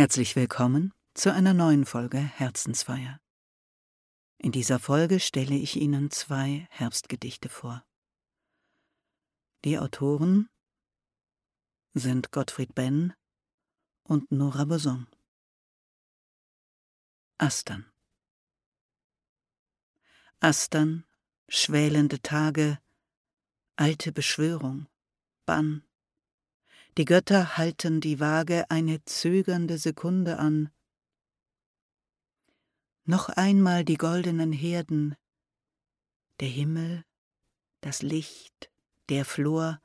Herzlich willkommen zu einer neuen Folge Herzensfeier. In dieser Folge stelle ich Ihnen zwei Herbstgedichte vor. Die Autoren sind Gottfried Benn und Nora Boson. Astern. Astern, schwälende Tage, alte Beschwörung, Bann, die Götter halten die Waage eine zögernde Sekunde an. Noch einmal die goldenen Herden, der Himmel, das Licht, der Flor,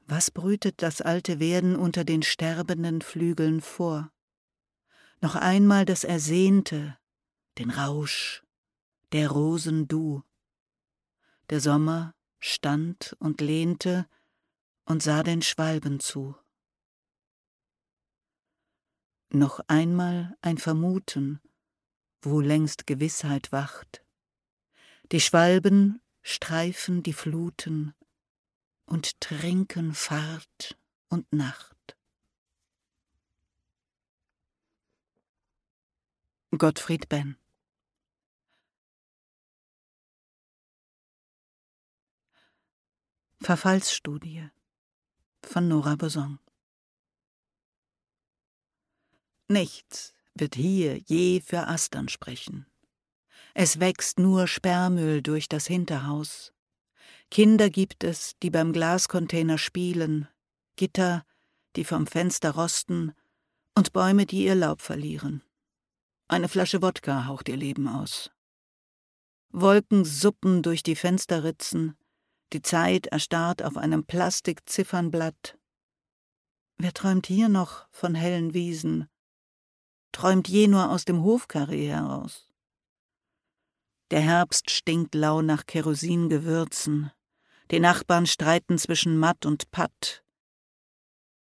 was brütet das alte Werden unter den sterbenden Flügeln vor? Noch einmal das Ersehnte, den Rausch, der Rosen Du. Der Sommer stand und lehnte, und sah den Schwalben zu. Noch einmal ein Vermuten, wo längst Gewissheit wacht. Die Schwalben streifen die Fluten und trinken Fahrt und Nacht. Gottfried Benn Verfallsstudie von Nora Boson. Nichts wird hier je für Astern sprechen. Es wächst nur Sperrmüll durch das Hinterhaus. Kinder gibt es, die beim Glascontainer spielen, Gitter, die vom Fenster rosten, und Bäume, die ihr Laub verlieren. Eine Flasche Wodka haucht ihr Leben aus. Wolken suppen durch die Fensterritzen, die Zeit erstarrt auf einem Plastikziffernblatt. Wer träumt hier noch von hellen Wiesen? Träumt je nur aus dem Hofkarree heraus? Der Herbst stinkt lau nach Kerosingewürzen. Die Nachbarn streiten zwischen Matt und Patt.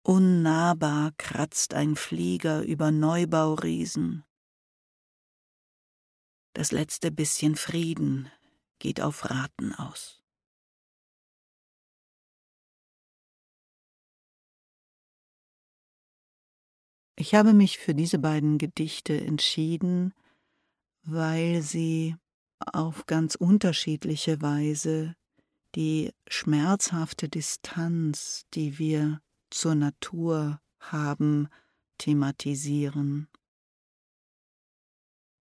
Unnahbar kratzt ein Flieger über Neubauriesen. Das letzte bisschen Frieden geht auf Raten aus. Ich habe mich für diese beiden Gedichte entschieden, weil sie auf ganz unterschiedliche Weise die schmerzhafte Distanz, die wir zur Natur haben, thematisieren.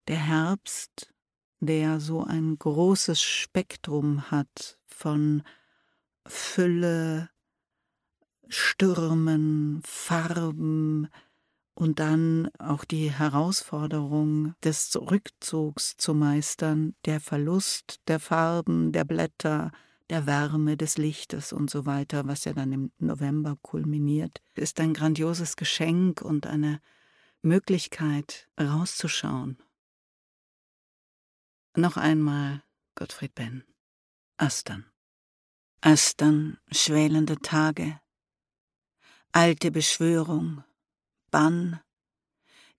Der Herbst, der so ein großes Spektrum hat von Fülle, Stürmen, Farben, und dann auch die Herausforderung des Rückzugs zu meistern, der Verlust der Farben, der Blätter, der Wärme des Lichtes und so weiter, was ja dann im November kulminiert, ist ein grandioses Geschenk und eine Möglichkeit rauszuschauen. Noch einmal Gottfried Benn. Astern. Astern, schwelende Tage. Alte Beschwörung, Bann.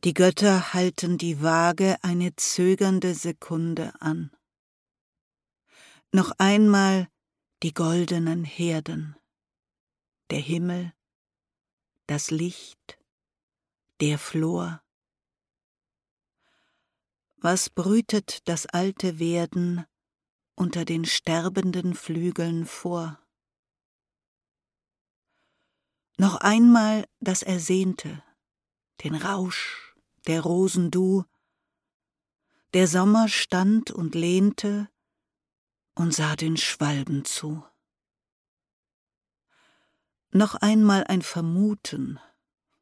Die Götter halten die Waage eine zögernde Sekunde an. Noch einmal die goldenen Herden, der Himmel, das Licht, der Flor. Was brütet das alte Werden unter den sterbenden Flügeln vor? Noch einmal das Ersehnte, den Rausch der Rosen du. Der Sommer stand und lehnte und sah den Schwalben zu. Noch einmal ein Vermuten,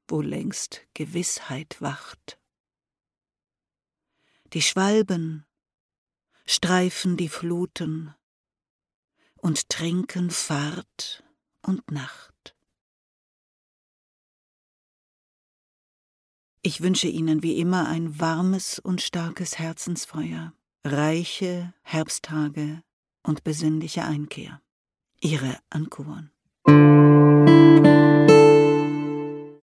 wo längst Gewissheit wacht. Die Schwalben streifen die Fluten und trinken Fahrt und Nacht. Ich wünsche Ihnen wie immer ein warmes und starkes Herzensfeuer, reiche Herbsttage und besinnliche Einkehr. Ihre Ankuan.